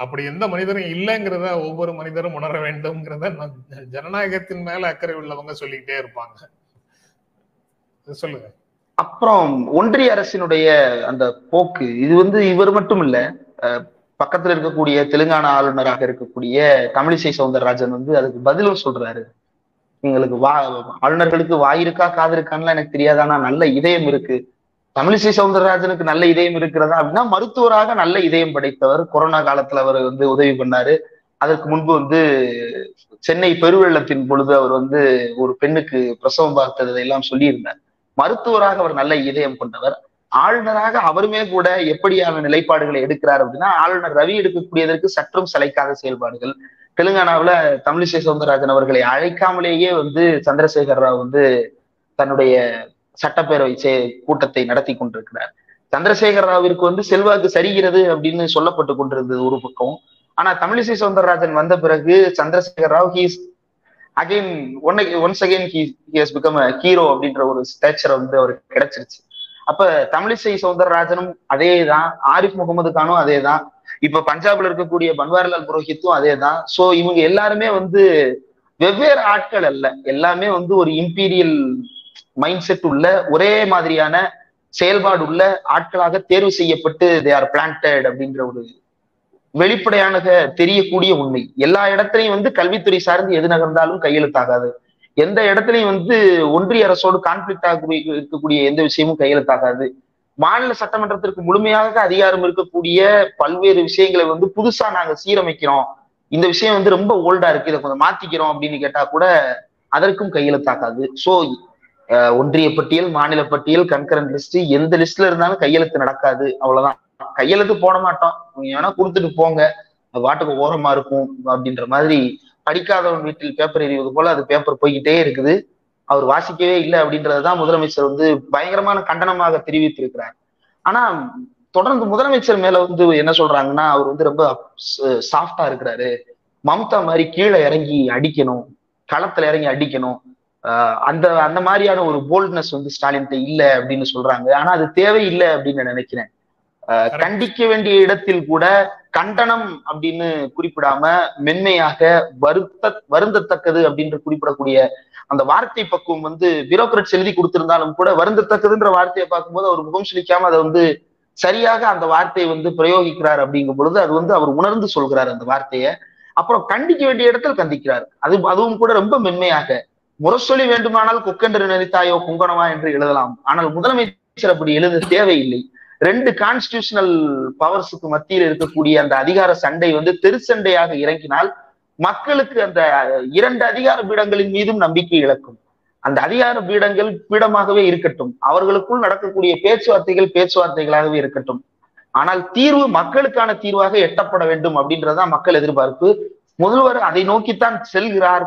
B: அப்படி எந்த மனிதரும் இல்லைங்கிறத ஒவ்வொரு மனிதரும் உணர வேண்டும்ங்கிறத ஜனநாயகத்தின் மேல அக்கறை உள்ளவங்க சொல்லிக்கிட்டே இருப்பாங்க. சொல்லுங்க.
C: அப்புறம் ஒன்றிய அரசினுடைய அந்த போக்கு இது வந்து இவர் மட்டும் இல்ல அஹ், பக்கத்துல இருக்கக்கூடிய தெலுங்கானா ஆளுநராக இருக்கக்கூடிய தமிழிசை சவுந்தரராஜன் வந்து அதுக்கு பதிலும் சொல்றாரு. எங்களுக்கு வா ஆளுநர்களுக்கு வாய் இருக்கா காது இருக்கான்லாம் எனக்கு தெரியாது? ஆனா நல்ல இதயம் இருக்கு. தமிழிசை சவுந்தரராஜனுக்கு நல்ல இதயம் இருக்கிறதா அப்படின்னா மருத்துவராக நல்ல இதயம் படைத்தவர். கொரோனா காலத்துல அவர் வந்து உதவி பண்ணாரு. அதற்கு முன்பு வந்து சென்னை பெருவெள்ளத்தின் பொழுது அவர் வந்து ஒரு பெண்ணுக்கு பிரசவம் பார்த்ததை எல்லாம் சொல்லியிருந்தார். மருத்துவராக அவர் நல்ல இதயம் கொண்டவர். ஆளுநராக அவருமே கூட எப்படியான நிலைப்பாடுகளை எடுக்கிறார் அப்படின்னா ஆளுநர் ரவி எடுக்கக்கூடியதற்கு சற்றும் சளைக்காத செயல்பாடுகள். தெலுங்கானாவுல தமிழிசை சவுந்தரராஜன் அவர்களை அழைக்காமலேயே வந்து சந்திரசேகர் ராவ் வந்து தன்னுடைய சட்டப்பேரவை சே- கூட்டத்தை நடத்தி கொண்டிருக்கிறார். சந்திரசேகர ராவிற்கு வந்து செல்வாக்கு சரிகிறது அப்படின்னு சொல்லப்பட்டு கொண்டிருந்தது ஒரு பக்கம். ஆனா தமிழிசை சவுந்தரராஜன் வந்த பிறகு Chandrasekhar Rao he's again one once again he has become hero அப்படின்ற ஒரு ஸ்டேச்சர் வந்து அவருக்கு கிடைச்சிருச்சு. அப்ப தமிழிசை சவுந்தரராஜனும் அதே தான் ஆரிஃப் முகமது கானும் அதே தான் இப்ப பஞ்சாப்ல இருக்கக்கூடிய பன்வாரிலால் புரோஹித்தும் அதே தான் சோ இவங்க எல்லாருமே வந்து வெவ்வேறு ஆட்கள் அல்ல. எல்லாமே வந்து ஒரு இம்பீரியல் மைண்ட் செட் உள்ள ஒரே மாதிரியான செயல்பாடு உள்ள ஆட்களாக தேர்வு செய்யப்பட்டு தே ஆர் பிளான்டட் அப்படின்ற ஒரு வெளிப்படையான தெரியக்கூடிய உண்மை. எல்லா இடத்துலையும் வந்து கல்வித்துறை சார்ந்து எது நகர்ந்தாலும் கையெழுத்தாகாது. எந்த இடத்துலையும் வந்து ஒன்றிய அரசோடு கான்ஃபிளிக்ட் ஆகக்கூடிய இருக்கக்கூடிய எந்த விஷயமும் கையெழுத்தாகாது. மாநில சட்டமன்றத்திற்கு முழுமையாக அதிகாரம் இருக்கக்கூடிய பல்வேறு விஷயங்களை வந்து புதுசா நாங்க சீரமைக்கிறோம். இந்த விஷயம் வந்து ரொம்ப ஓல்டா இருக்கு. இதை கொஞ்சம் மாத்திக்கிறோம் அப்படின்னு கேட்டா கூட அதற்கும் கையெழுத்தாக்காது சோ ஒன்றிய பட்டியல் மாநில பட்டியல் கன்கரண்ட் லிஸ்ட் எந்த லிஸ்ட்ல இருந்தாலும் கையெழுத்து நடக்காது. அவ்வளவுதான். கையெழுத்து போட மாட்டோம். நீங்க வேணா கொடுத்துட்டு போங்க. வாட்டுக்கு ஓரமா இருக்கும் அப்படின்ற மாதிரி படிக்காதவன் வீட்டில் பேப்பர் எறிவது போல அது பேப்பர் போய்கிட்டே இருக்குது. அவர் வாசிக்கவே இல்லை அப்படின்றதுதான் முதலமைச்சர் வந்து பயங்கரமான கண்டனமாக தெரிவித்திருக்கிறார். ஆனா தொடர்ந்து முதலமைச்சர் மேல வந்து என்ன சொல்றாங்கன்னா அவர் வந்து ரொம்ப சாஃப்டா இருக்கிறாரு. மம்தா மாதிரி கீழே இறங்கி அடிக்கணும். களத்துல இறங்கி அடிக்கணும். அந்த அந்த மாதிரியான ஒரு போல்ட்னஸ் வந்து ஸ்டாலின்கிட்ட இல்ல அப்படின்னு சொல்றாங்க. ஆனா அது தேவையில்லை அப்படின்னு நான் நினைக்கிறேன். கண்டிக்க வேண்டிய இடத்தில் கூட கண்டனம் அப்படின்னு குறிப்பிடாம மென்மையாக வருத்த வருந்தத்தக்கது அப்படின்னு குறிப்பிடக்கூடிய அந்த வார்த்தை பக்குவம் வந்து பியூரோக்ரட்ஸ் எழுதி கொடுத்திருந்தாலும் கூட வருந்தத்தக்கதுன்ற வார்த்தையை பார்க்கும்போது அவர் முகம் சுளிக்காம அதை வந்து சரியாக அந்த வார்த்தையை வந்து பிரயோகிக்கிறார் அப்படிங்கும் பொழுது அது வந்து அவர் உணர்ந்து சொல்கிறார் அந்த வார்த்தையை. அப்புறம் கண்டிக்க வேண்டிய இடத்தில் கண்டிக்கிறார். அது அதுவும் கூட ரொம்ப மென்மையாக. முரசொலி வேண்டுமானால் கொக்கென்று நினைத்தாயோ குங்கணமா என்று எழுதலாம். ஆனால் முதலமைச்சர் அப்படி எழுத தேவையில்லை. ரெண்டு கான்ஸ்டியூஷனல் பவர்ஸுக்கு மத்தியில் இருக்கக்கூடிய அந்த அதிகார சண்டை வந்து தெருச்சண்டையாக இறங்கினால் மக்களுக்கு அந்த இரண்டு அதிகார பீடங்களின் மீதும் நம்பிக்கை இழக்கும். அந்த அதிகார பீடங்கள் பீடமாகவே இருக்கட்டும். அவர்களுக்குள் நடக்கக்கூடிய பேச்சுவார்த்தைகள் பேச்சுவார்த்தைகளாகவே இருக்கட்டும். ஆனால் தீர்வு மக்களுக்கான தீர்வாக எட்டப்பட வேண்டும் அப்படின்றதுதான் மக்கள் எதிர்பார்ப்பு. முதல்வர் அதை நோக்கித்தான் செல்கிறார்.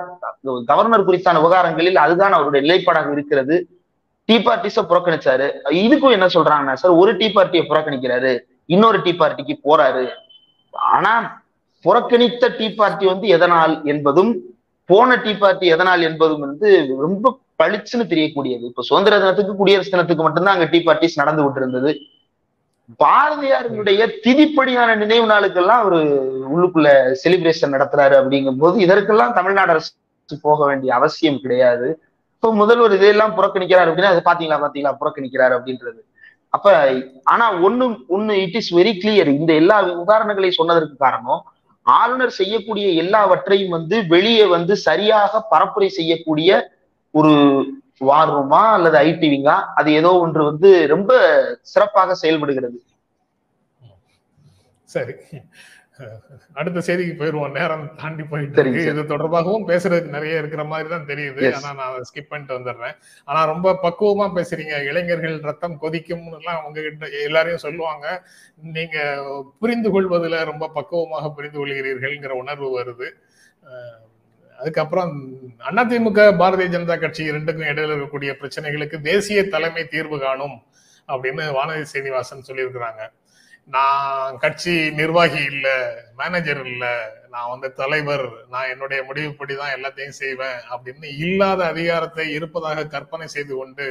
C: கவர்னர் குறித்தான விவகாரங்களில் அதுதான் அவருடைய நிலைப்பாடாக இருக்கிறது. டீ பார்ட்டிஸ புறக்கணிச்சாரு. இதுக்கும் என்ன சொல்றாங்கன்னா சார் ஒரு டீ பார்ட்டியை புறக்கணிக்கிறாரு. இன்னொரு டீ பார்ட்டிக்கு போறாரு. ஆனா புறக்கணித்த டீ பார்ட்டி வந்து எதனால் என்பதும் போன டீ பார்ட்டி எதனால் என்பதும் வந்து ரொம்ப பளிச்சுன்னு தெரியக்கூடியது. இப்ப சுதந்திர தினத்துக்கு குடியரசு தினத்துக்கு மட்டும்தான் அங்க டீ பார்ட்டிஸ் நடந்து விட்டு பாரதியாருடைய பாரதியாரினுடைய திதிப்படியான நினைவு நாளுக்கெல்லாம் அவரு உள்ளுக்குள்ள செலிப்ரேஷன் நடத்துறாரு அப்படிங்கும் போது இதற்கெல்லாம் தமிழ்நாடு அரசு போக வேண்டிய அவசியம் கிடையாது. இப்போ முதல்வர் இதையெல்லாம் புறக்கணிக்கிறார் அப்படின்னா அது பாத்தீங்களா பாத்தீங்களா? புறக்கணிக்கிறார் அப்படின்றது. அப்ப ஆனா ஒண்ணு ஒண்ணு இட் இஸ் வெரி கிளியர் இந்த எல்லா உதாரணங்களை சொன்னதற்கு காரணம் ஆளுநர் செய்யக்கூடிய எல்லாவற்றையும் வந்து வெளியே வந்து சரியாக பரப்புரை செய்யக்கூடிய ஒரு வார் ரூமா அல்லது ஐடிவிங்கா? அது ஏதோ ஒன்று வந்து ரொம்ப சிறப்பாக செயல்படுகிறது.
B: சரி. அடுத்த செய்திக்கு போயிருவோம். நேரம் தாண்டி போயிட்டு. இது தொடர்பாகவும் பேசுறதுக்கு நிறைய இருக்கிற மாதிரி தான் தெரியுது. ஆனா நான் ஸ்கிப் பண்ணிட்டு வந்துடுறேன். ஆனா ரொம்ப பக்குவமா பேசுறீங்க. இளைஞர்கள் ரத்தம் கொதிக்கும்னு எல்லாம் உங்ககிட்ட எல்லாரையும் சொல்லுவாங்க. நீங்க புரிந்து கொள்வதுல ரொம்ப பக்குவமாக புரிந்து கொள்கிறீர்கள்ங்கிற உணர்வு வருது. அதுக்கப்புறம் அதிமுக பாரதிய ஜனதா கட்சி ரெண்டுக்கும் இடையில இருக்கக்கூடிய பிரச்சனைகளுக்கு தேசிய தலைமை தீர்வு காணும் அப்படின்னு வானதி சீனிவாசன் சொல்லியிருக்கிறாங்க. நான் கட்சி நிர்வாகி இல்லை மேனேஜர் இல்லை நான் வந்து தலைவர் நான் என்னுடைய முடிவுப்படி தான் எல்லாத்தையும் செய்வேன் அப்படின்னு இல்லாத அதிகாரத்தை இருப்பதாக கற்பனை செய்து கொண்டு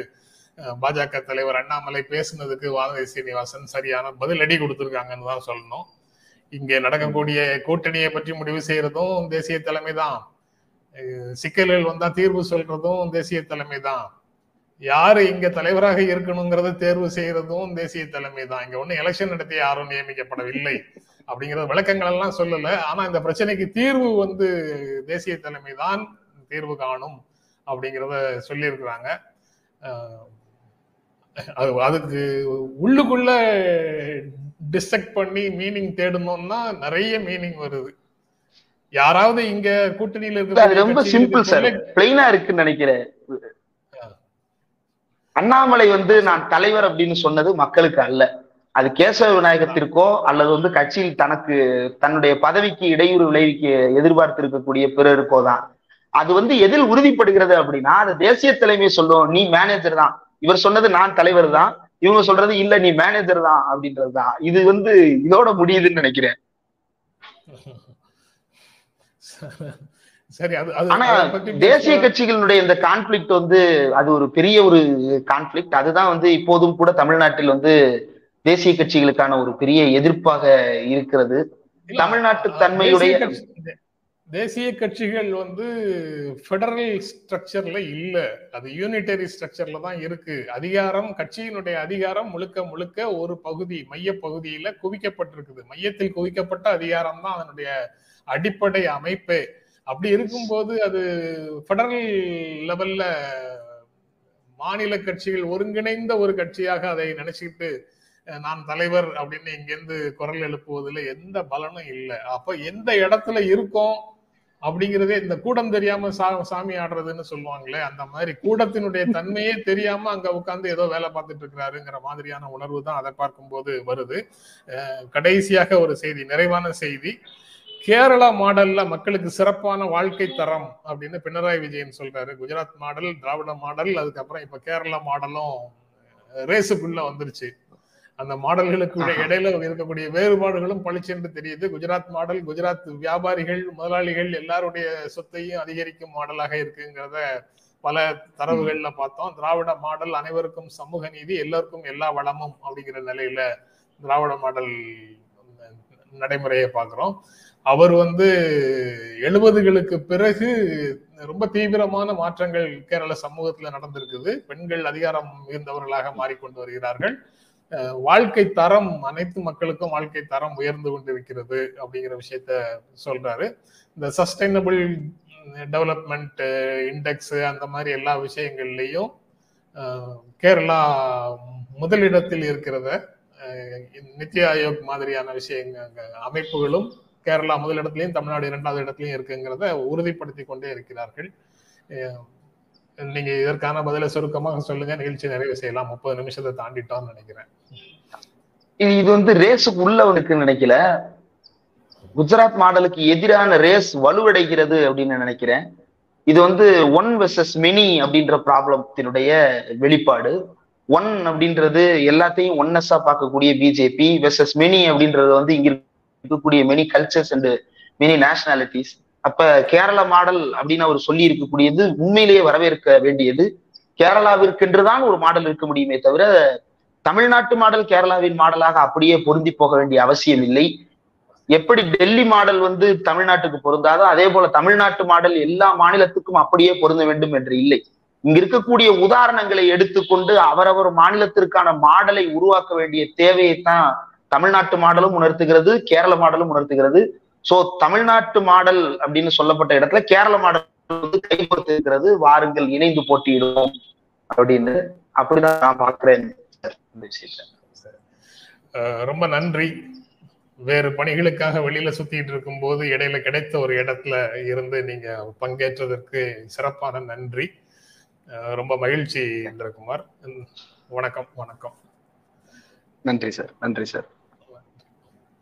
B: பாஜக தலைவர் அண்ணாமலை பேசுனதுக்கு வானதி சீனிவாசன் சரியான பதில் அடி கொடுத்துருக்காங்கன்னு தான் சொல்லணும். இங்கே நடக்கக்கூடிய கூட்டணியை பற்றி முடிவு செய்யறதும் தேசிய தலைமை தான் சிக்கல்கள் வந்தா தீர்வு சொல்றதும் தேசிய தலைமை தான் யாரு இங்க தலைவராக இருக்கணுங்கிறத தேர்வு செய்யறதும் தேசிய தலைமை தான் இங்க ஒண்ணு எலெக்ஷன் நடத்தி யாரும் நியமிக்கப்படவில்லை அப்படிங்கிற விளக்கங்கள் எல்லாம் சொல்லல. ஆனா இந்த பிரச்சனைக்கு தீர்வு வந்து தேசிய தலைமை தான் தீர்வு காணும் அப்படிங்கிறத சொல்லியிருக்கிறாங்க. அது அதுக்கு உள்ளுக்குள்ள டிஸ்டக்ட் பண்ணி மீனிங் தேடணும்னா நிறைய மீனிங் வருது. யாராவது இங்க கூட்டணியில இருக்க
C: ரொம்ப சிம்பிள் சார் பிளைனா இருக்குன்னு நினைக்கிறேன். அண்ணாமலை வந்து நான் தலைவர் அப்படின்னு சொன்னது மக்களுக்கு அல்ல. அது கேசவ விநாயகத்திற்கோ அல்லது வந்து கட்சியில் தனக்கு தன்னுடைய பதவிக்கு இடையூறு விளைவிக்க எதிர்பார்த்து இருக்கக்கூடிய பிறருக்கோ தான். அது வந்து எதில் உறுதிப்படுகிறது அப்படின்னா அது தேசிய தலைமை சொல்லும் நீ மேனேஜர் தான். இவர் சொன்னது நான் தலைவர் தான். இவங்க சொல்றது இல்ல நீ மேனேஜர் தான் அப்படின்றது தான். இது வந்து இதோட முடியுதுன்னு நினைக்கிறேன்.
B: சரி அது
C: தேசிய கட்சிகளுடைய இந்த கான்ஃபிளிக்ட் வந்து அது ஒரு பெரிய ஒரு கான்ஃபிளிக்ட் அதுதான் வந்து இப்போதும் கூட தமிழ்நாட்டில் வந்து தேசிய கட்சிகளுக்கான ஒரு பெரிய எதிர்ப்பாக இருக்கிறது. தமிழ்நாட்டு தன்மையுடைய
B: தேசிய கட்சிகள் வந்து ஃபெடரல் ஸ்ட்ரக்சர்ல இல்ல. அது யூனிட்டரி ஸ்ட்ரக்சர்ல தான் இருக்கு. அதிகாரம் கட்சியினுடைய அதிகாரம் முழுக்க முழுக்க ஒரு பகுதி மைய பகுதியில குவிக்கப்பட்டிருக்குது. மையத்தில் குவிக்கப்பட்ட அதிகாரம் தான் அதனுடைய அடிப்படை அமைப்பு. அப்படி இருக்கும்போது அது ஃபெடரல் லெவல்ல மாநில கட்சிகள் ஒருங்கிணைந்த ஒரு கட்சியாக அதை நினைச்சுக்கிட்டு நான் தலைவர் அப்படின்னு இங்கிருந்து குரல் எழுப்புவதில் எந்த பலனும் இல்லை. அப்ப எந்த இடத்துல இருக்கோம் அப்படிங்கிறதே இந்த கூடம் தெரியாம சா சாமி ஆடுறதுன்னு சொல்லுவாங்களே அந்த மாதிரி கூடத்தினுடைய தன்மையே தெரியாம அங்க உட்காந்து ஏதோ வேலை பார்த்துட்டு இருக்கிறாருங்கிற மாதிரியான உணர்வு தான் அதை பார்க்கும்போது வருது. கடைசியாக ஒரு செய்தி நிறைவான செய்தி. கேரளா மாடல்ல மக்களுக்கு சிறப்பான வாழ்க்கை தரம் அப்படின்னு பினராயி விஜயன் சொல்றாரு. குஜராத் மாடல் திராவிட மாடல் அதுக்கப்புறம் இப்ப கேரளா மாடலும் ரேசுக்குள்ள வந்துருச்சு. அந்த மாடல்களுக்கு இடையில இருக்கக்கூடிய வேறுபாடுகளும் பளிச்சென்று தெரியுது. குஜராத் மாடல் குஜராத் வியாபாரிகள் முதலாளிகள் எல்லாருடைய சொத்தையும் அதிகரிக்கும் மாடலாக இருக்குங்கிறத பல தரவுகள்ல பார்த்தோம். திராவிட மாடல் அனைவருக்கும் சமூக நீதி எல்லாருக்கும் எல்லா வளமும் அப்படிங்கிற நிலையில திராவிட மாடல் நடைமுறையை பார்க்குறோம். அவர் வந்து எழுபதுகளுக்கு பிறகு ரொம்ப தீவிரமான மாற்றங்கள் கேரள சமூகத்துல நடந்திருக்குது. பெண்கள் அதிகாரம் மிகுந்தவர்களாக மாறிக்கொண்டு வருகிறார்கள். வாழ்க்கை தரம் அனைத்து மக்களுக்கும் வாழ்க்கை தரம் உயர்ந்து கொண்டிருக்கிறது அப்படிங்கிற விஷயத்த சொல்றாரு. இந்த சஸ்டைனபிள் டெவலப்மெண்ட் இண்டெக்ஸ் அந்த மாதிரி எல்லா விஷயங்கள்லையும் கேரளா முதலிடத்தில் இருக்கிறத நித்தி ஆயோக் மாதிரியான விஷயங்க அமைப்புகளும் கேரளா முதலிடத்திலையும் தமிழ்நாடு இரண்டாவது இடத்துலையும் இருக்குங்கிறத உறுதிப்படுத்தி கொண்டே இருக்கிறார்கள். நீங்க இதற்கான பதிலை சுருக்கமாக சொல்லுங்க. நிகழ்ச்சி நிறைவு செய்யலாம். முப்பது நிமிஷத்தை தாண்டிட்டோம்னு நினைக்கிறேன்.
C: இது இது வந்து ரேஸுக்கு உள்ளவனுக்கு நினைக்கல. குஜராத் மாடலுக்கு எதிரான ரேஸ் வலுவடைகிறது அப்படின்னு நினைக்கிறேன். இது வந்து ஒன் வெர்சஸ் மினி அப்படின்ற ப்ராப்ளத்தினுடைய வெளிப்பாடு. ஒன் அப்படின்றது எல்லாத்தையும் ஒன்னஸா பார்க்கக்கூடிய பிஜேபி வெர்சஸ் மினி அப்படின்றது வந்து இங்க இருக்கக்கூடிய many cultures and many nationalities அப்ப கேரள மாடல் அப்படின்னு அவர் சொல்லி இருக்கக்கூடியது உண்மையிலேயே வரவேற்க வேண்டியது. கேரளாவிற்கென்றுதான் ஒரு மாடல் இருக்க முடியுமே தவிர தமிழ்நாட்டு மாடல் கேரளாவின் மாடலாக அப்படியே பொருந்தி போக வேண்டிய அவசியம் இல்லை. எப்படி டெல்லி மாடல் வந்து தமிழ்நாட்டுக்கு பொருந்தாதோ அதே போல தமிழ்நாட்டு மாடல் எல்லா மாநிலத்துக்கும் அப்படியே பொருந்த வேண்டும் என்று இல்லை. இங்க இருக்கக்கூடிய உதாரணங்களை எடுத்துக்கொண்டு அவரவர் மாநிலத்திற்கான மாடலை உருவாக்க வேண்டிய தேவையைத்தான் தமிழ்நாட்டு மாடலும் உணர்த்துகிறது கேரள மாடலும் உணர்த்துகிறது. சோ தமிழ்நாட்டு மாடல் அப்படின்னு சொல்லப்பட்ட இடத்துல கேரள மாடல் வந்து கைகோர்த்து இருக்கிறது வாருங்கள் இணைந்து போட்டியிடுவோம் அப்படின்னு. அப்படிதான் நான் பாக்குறேன் இந்த விஷயத்த
B: ரொம்ப நன்றி. வேறு பணிகளுக்காக வெளியில சுத்திட்டு இருக்கும்போது இடையில கிடைத்த ஒரு இடத்துல இருந்து நீங்க பங்கேற்றதற்கு சிறப்பான நன்றி. ரொம்ப மகிழ்ச்சி இந்திரகுமார். வணக்கம் வணக்கம்.
C: நன்றி சார் நன்றி சார்.